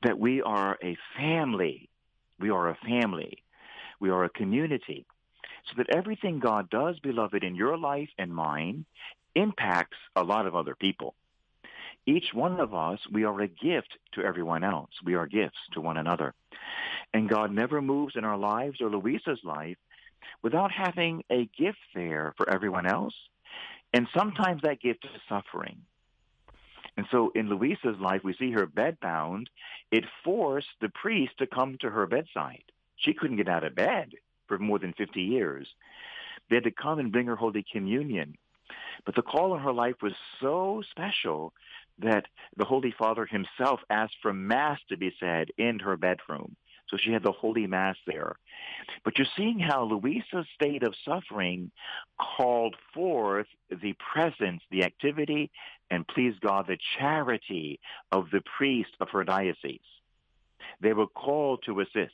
That we are a family. We are a family. We are a community so that everything God does, beloved, in your life and mine impacts a lot of other people. Each one of us, we are a gift to everyone else. We are gifts to one another. And God never moves in our lives or Luisa's life without having a gift there for everyone else. And sometimes that gift is suffering. And so in Luisa's life, we see her bedbound. It forced the priest to come to her bedside. She couldn't get out of bed for more than 50 years. They had to come and bring her Holy Communion. But the call on her life was so special that the Holy Father himself asked for Mass to be said in her bedroom. So she had the Holy Mass there. But you're seeing how Luisa's state of suffering called forth the presence, the activity, and please God, the charity of the priest of her diocese. They were called to assist.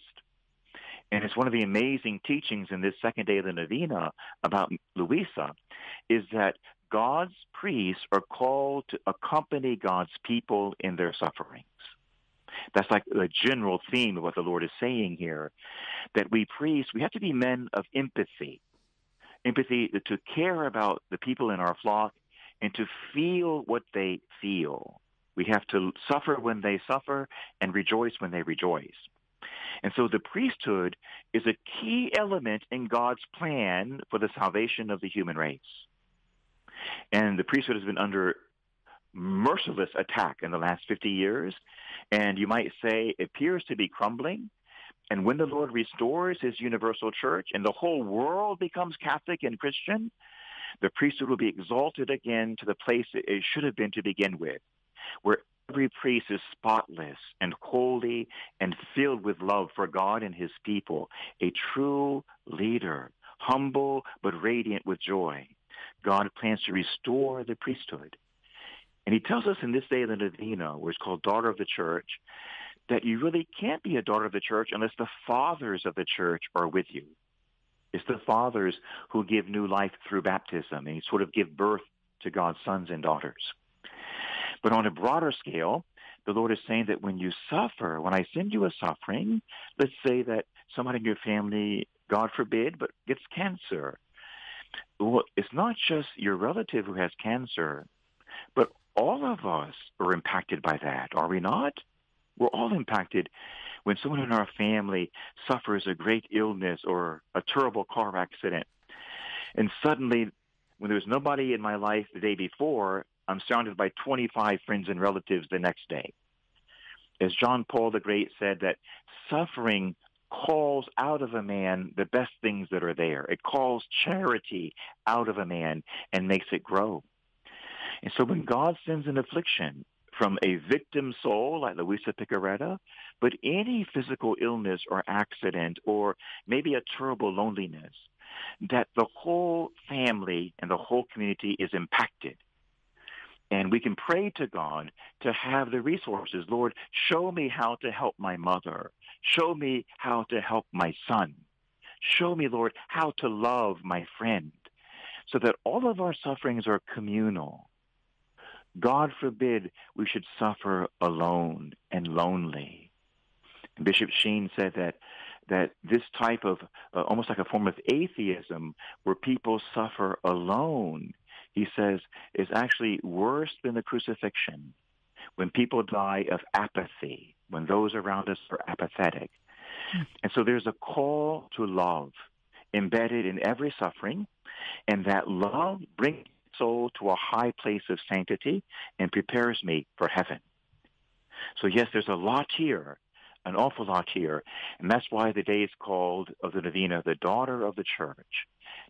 And it's one of the amazing teachings in this second day of the novena about Luisa is that God's priests are called to accompany God's people in their sufferings. That's like the general theme of what the Lord is saying here. That we priests, we have to be men of empathy. Empathy to care about the people in our flock and to feel what they feel. We have to suffer when they suffer and rejoice when they rejoice. And so the priesthood is a key element in God's plan for the salvation of the human race. And the priesthood has been under merciless attack in the last 50 years, and you might say it appears to be crumbling. And when the Lord restores his universal church and the whole world becomes Catholic and Christian, the priesthood will be exalted again to the place it should have been to begin with, where every priest is spotless and holy and filled with love for God and his people, a true leader, humble but radiant with joy. God plans to restore the priesthood. And he tells us in this day of the novena, where it's called Daughter of the Church, that you really can't be a daughter of the church unless the fathers of the church are with you. It's the fathers who give new life through baptism and sort of give birth to God's sons and daughters. But on a broader scale, the Lord is saying that when you suffer, when I send you a suffering, let's say that somebody in your family, God forbid, but gets cancer. Well, it's not just your relative who has cancer, but all of us are impacted by that, are we not? We're all impacted when someone in our family suffers a great illness or a terrible car accident. And suddenly, when there was nobody in my life the day before, I'm surrounded by 25 friends and relatives the next day. As John Paul the Great said, that suffering calls out of a man the best things that are there. It calls charity out of a man and makes it grow. And so when God sends an affliction from a victim soul like Luisa Piccarreta, but any physical illness or accident or maybe a terrible loneliness, that the whole family and the whole community is impacted. And we can pray to God to have the resources. Lord, show me how to help my mother. Show me how to help my son. Show me, Lord, how to love my friend. So that all of our sufferings are communal. God forbid we should suffer alone and lonely. And Bishop Sheen said that that this type of uh, almost like a form of atheism where people suffer alone, he says, is actually worse than the crucifixion. When people die of apathy, when those around us are apathetic. And so there's a call to love embedded in every suffering, and that love brings soul to a high place of sanctity and prepares me for heaven. So yes, there's a lot here an awful lot here. And that's why the day is called of the Novena, the daughter of the church.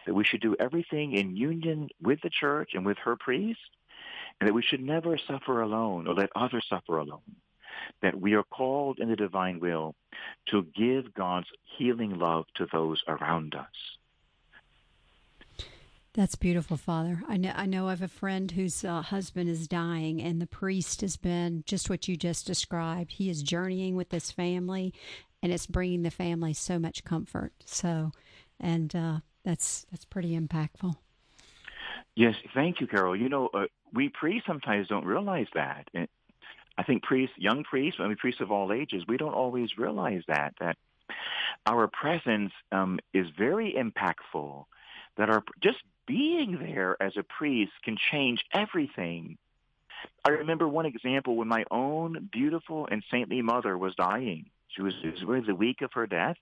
That we should do everything in union with the church and with her priest, and that we should never suffer alone or let others suffer alone. That we are called in the divine will to give God's healing love to those around us. That's beautiful, Father. I know, I know a friend whose uh, husband is dying, and the priest has been just what you just described. He is journeying with this family, and it's bringing the family so much comfort. So, and uh, that's that's pretty impactful. Yes, thank you, Carol. You know, uh, we priests sometimes don't realize that. I think priests, young priests, I mean priests of all ages, we don't always realize that that our presence um, is very impactful. That our just being there as a priest can change everything. I remember one example when my own beautiful and saintly mother was dying. She was, it was really the week of her death.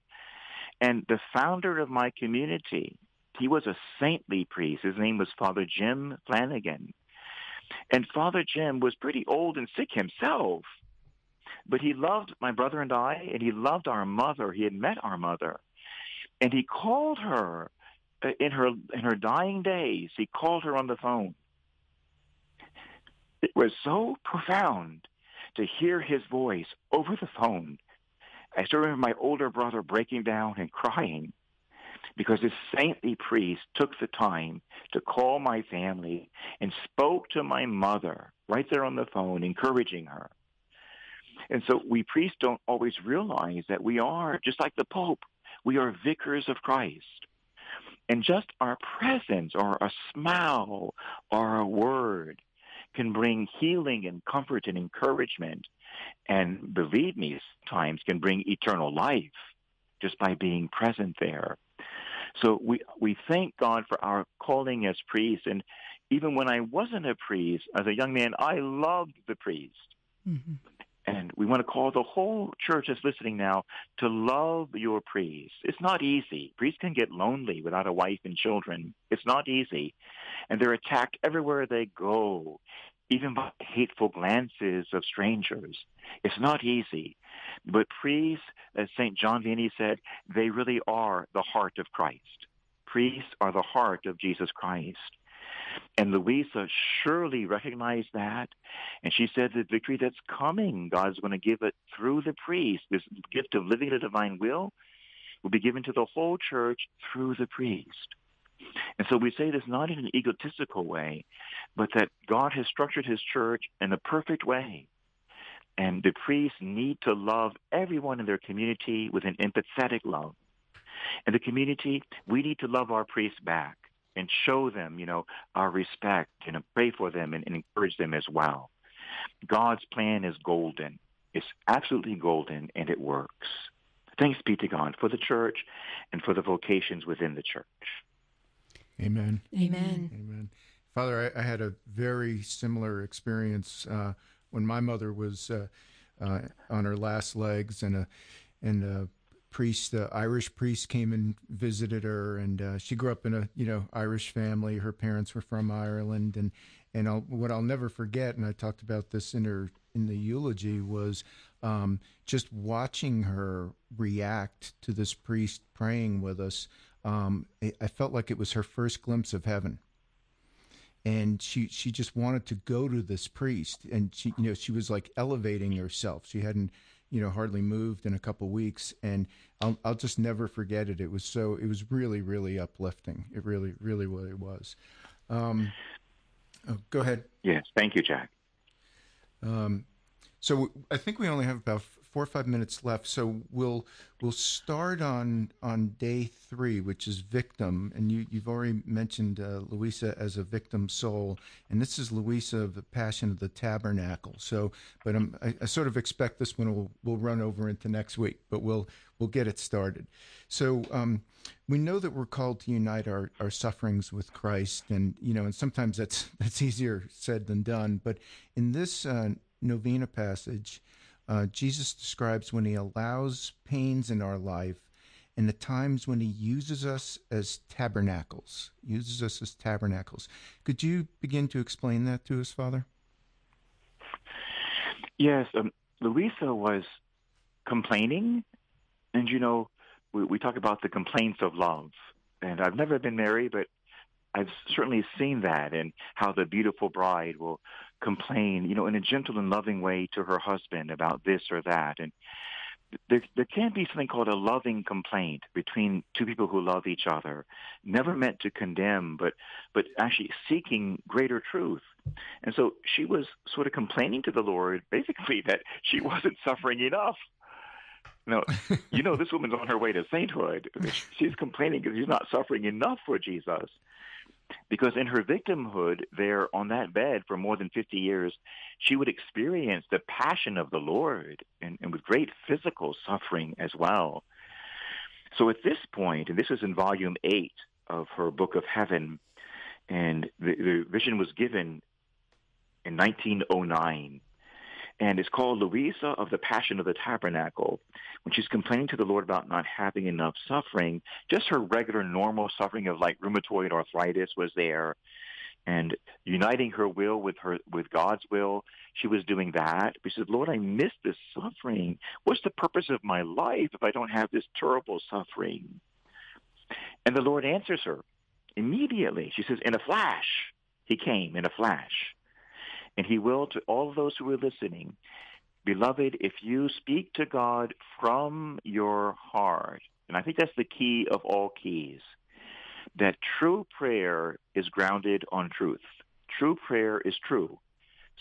And the founder of my community, he was a saintly priest. His name was Father Jim Flanagan. And Father Jim was pretty old and sick himself. But he loved my brother and I, and he loved our mother. He had met our mother. And he called her in her in her dying days, he called her on the phone. It was so profound to hear his voice over the phone. I still remember my older brother breaking down and crying because this saintly priest took the time to call my family and spoke to my mother right there on the phone, encouraging her. And so we priests don't always realize that we are, just like the Pope, we are vicars of Christ. And just our presence or a smile or a word can bring healing and comfort and encouragement. And believe me, times can bring eternal life just by being present there. So we, we thank God for our calling as priests. And even when I wasn't a priest, as a young man, I loved the priest. Mm-hmm. And we want to call the whole church that's listening now to love your priest. It's not easy. Priests can get lonely without a wife and children. It's not easy. And they're attacked everywhere they go, even by hateful glances of strangers. It's not easy. But priests, as St. John Vianney said, they really are the heart of Christ. Priests are the heart of Jesus Christ. And Luisa surely recognized that. And she said the victory that's coming, God's going to give it through the priest. This gift of living the divine will will be given to the whole church through the priest. And so we say this not in an egotistical way, but that God has structured his church in a perfect way. And the priests need to love everyone in their community with an empathetic love. And the community, we need to love our priests back and show them, you know, our respect and pray for them and, and encourage them as well. God's plan is golden. It's absolutely golden and it works. Thanks be to God for the church and for the vocations within the church. Amen. Amen. Amen. Father, I, I had a very similar experience uh, when my mother was uh, uh, on her last legs, and a and a priest, the Irish priest, came and visited her, and uh, she grew up in a you know Irish family. Her parents were from Ireland, and and I'll, what I'll never forget, and I talked about this in her in the eulogy, was um, just watching her react to this priest praying with us. Um, I, felt like it was her first glimpse of heaven, and she she just wanted to go to this priest, and she you know she was like elevating herself. She hadn't you know hardly moved in a couple weeks, and I'll I'll just never forget it. It was so it was really really uplifting. It really really what it was. Um, oh, go ahead. Yes, thank you, Jack. Um, so I think we only have about four or five minutes left. So we'll we'll start on on day three, which is victim, and you you've already mentioned uh, Luisa as a victim soul, and this is Luisa of the Passion of the Tabernacle. So, but I, I sort of expect this one will will run over into next week, but we'll we'll get it started. So. Um, we know that we're called to unite our, our sufferings with Christ, and you know, and sometimes that's that's easier said than done. But in this uh, novena passage, uh, Jesus describes when he allows pains in our life and the times when he uses us as tabernacles, uses us as tabernacles. Could you begin to explain that to us, Father? Yes, um, Louisa was complaining, and you know, we, we talk about the complaints of love. And I've never been married, but I've certainly seen that and how the beautiful bride will complain, you know, in a gentle and loving way to her husband about this or that. And there, there can be something called a loving complaint between two people who love each other, never meant to condemn, but but actually seeking greater truth. And so she was sort of complaining to the Lord, basically that she wasn't suffering enough. No, you know, this woman's on her way to sainthood. She's complaining because she's not suffering enough for Jesus because in her victimhood there on that bed for more than 50 years, she would experience the passion of the Lord and, and with great physical suffering as well. So at this point, and this is in volume eight of her book of heaven, and the, the vision was given in 1909 and it's called Luisa of the Passion of the Tabernacle. When she's complaining to the Lord about not having enough suffering, just her regular normal suffering of like rheumatoid arthritis was there, and uniting her will with her with God's will, she was doing that. She said, "Lord, I miss this suffering. What's the purpose of my life if I don't have this terrible suffering?" And the Lord answers her immediately. She says, "In a flash, He came in a flash." And he will to all those who are listening, beloved, if you speak to God from your heart, and I think that's the key of all keys, that true prayer is grounded on truth. True prayer is true.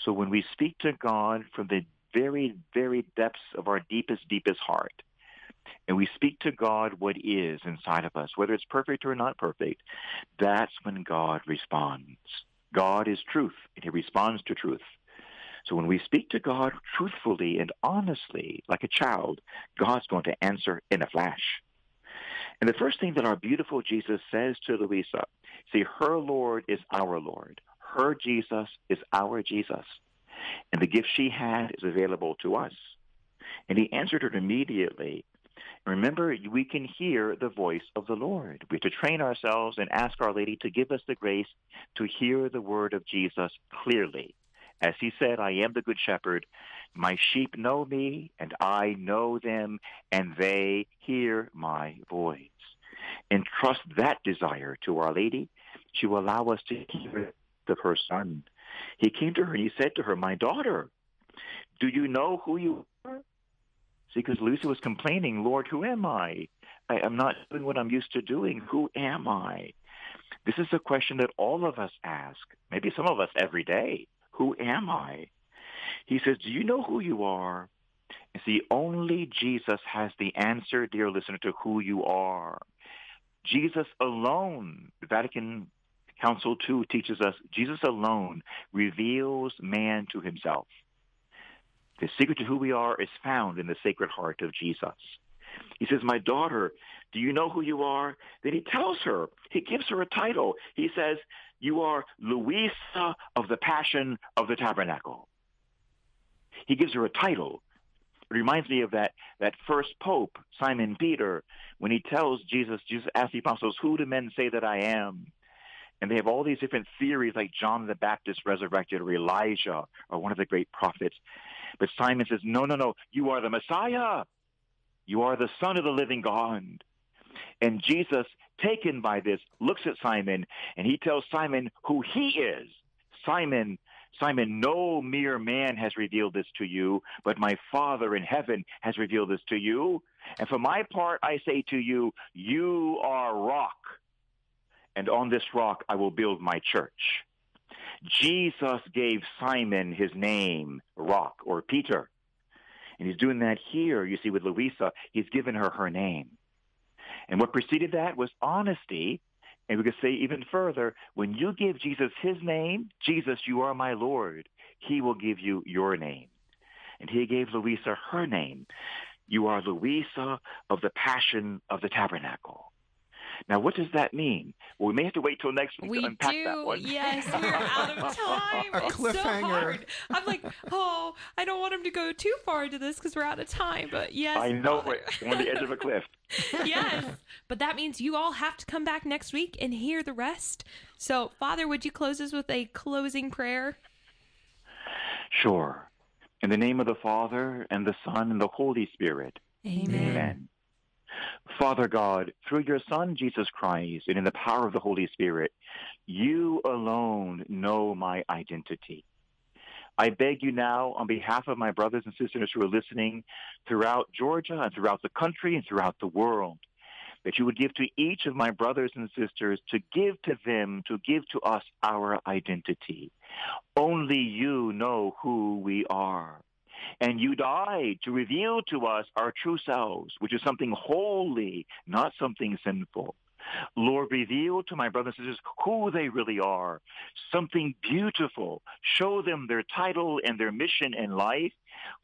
So when we speak to God from the very, very depths of our deepest, deepest heart, and we speak to God what is inside of us, whether it's perfect or not perfect, that's when God responds. God is truth, and he responds to truth. So when we speak to God truthfully and honestly, like a child, God's going to answer in a flash. And the first thing that our beautiful Jesus says to Luisa, see, her Lord is our Lord. Her Jesus is our Jesus. And the gift she had is available to us. And he answered her immediately Remember, we can hear the voice of the Lord. We have to train ourselves and ask Our Lady to give us the grace to hear the word of Jesus clearly. As he said, I am the good shepherd. My sheep know me, and I know them, and they hear my voice. Entrust that desire to Our Lady. She will allow us to hear of her son. He came to her and he said to her, My daughter, do you know who you are? Because Lucy was complaining, Lord, who am I? I am not doing what I'm used to doing. Who am I? This is a question that all of us ask, maybe some of us every day. Who am I? He says, do you know who you are? And see, only Jesus has the answer, dear listener, to who you are. Jesus alone, the Vatican Council II teaches us, Jesus alone reveals man to himself. The secret to who we are is found in the Sacred Heart of Jesus. He says, my daughter, do you know who you are? Then he tells her, he gives her a title. He says, you are Luisa of the Passion of the Tabernacle. He gives her a title. It reminds me of that, that first pope, Simon Peter, when he tells Jesus, Jesus asks the apostles, who do men say that I am? And they have all these different theories like John the Baptist resurrected or Elijah or one of the great prophets. But Simon says, no, no, no, you are the Messiah. You are the Son of the living God. And Jesus, taken by this, looks at Simon and he tells Simon who he is. Simon, Simon, no mere man has revealed this to you, but my Father in heaven has revealed this to you. And for my part, I say to you, you are rock. And on this rock I will build my church. Jesus gave Simon his name, Rock, or Peter. And he's doing that here, you see, with Luisa. He's given her her name. And what preceded that was honesty. And we could say even further, when you give Jesus his name, Jesus, you are my Lord, he will give you your name. And he gave Luisa her name. You are Luisa of the Passion of the Tabernacle. Now, what does that mean? Well, we may have to wait till next week we to unpack do. that one. Yes, we're out of time. It's so Cliffhanger. hard. I'm like, oh, I don't want him to go too far into this because we're out of time. But yes, I know it. We're on the edge of a cliff. yes, but that means you all have to come back next week and hear the rest. So, Father, would you close us with a closing prayer? Sure. In the name of the Father, and the Son, and the Holy Spirit. Amen. Amen. Father God, through your Son, Jesus Christ, and in the power of the Holy Spirit, you alone know my identity. I beg you now, on behalf of my brothers and sisters who are listening throughout Georgia and throughout the country and throughout the world, that you would give to each of my brothers and sisters to give to them, to give to us our identity. Only you know who we are. And you died to reveal to us our true selves, which is something holy, not something sinful. Lord, reveal to my brothers and sisters who they really are, something beautiful. Show them their title and their mission in life.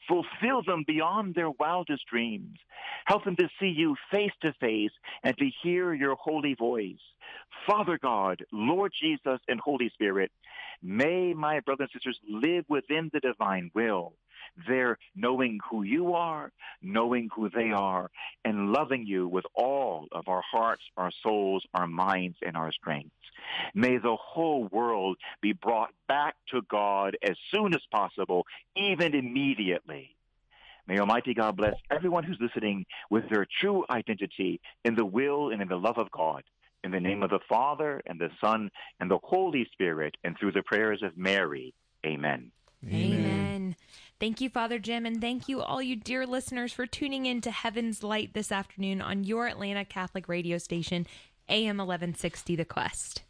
Fulfill them beyond their wildest dreams. Help them to see you face to face and to hear your holy voice. Father God, Lord Jesus, and Holy Spirit, may my brothers and sisters live within the divine will there knowing who you are, knowing who they are, and loving you with all of our hearts, our souls, our minds, and our strengths. May the whole world be brought back to God as soon as possible, even immediately. May Almighty God bless everyone who's listening with their true identity in the will and in the love of God. In the name of the Father and the Son and the Holy Spirit, and through the prayers of Mary. Amen. Amen. Thank you, Father Jim, and thank you, all you dear listeners, for tuning in to Heaven's Light this afternoon on your Atlanta Catholic radio station, AM 1160 The Quest.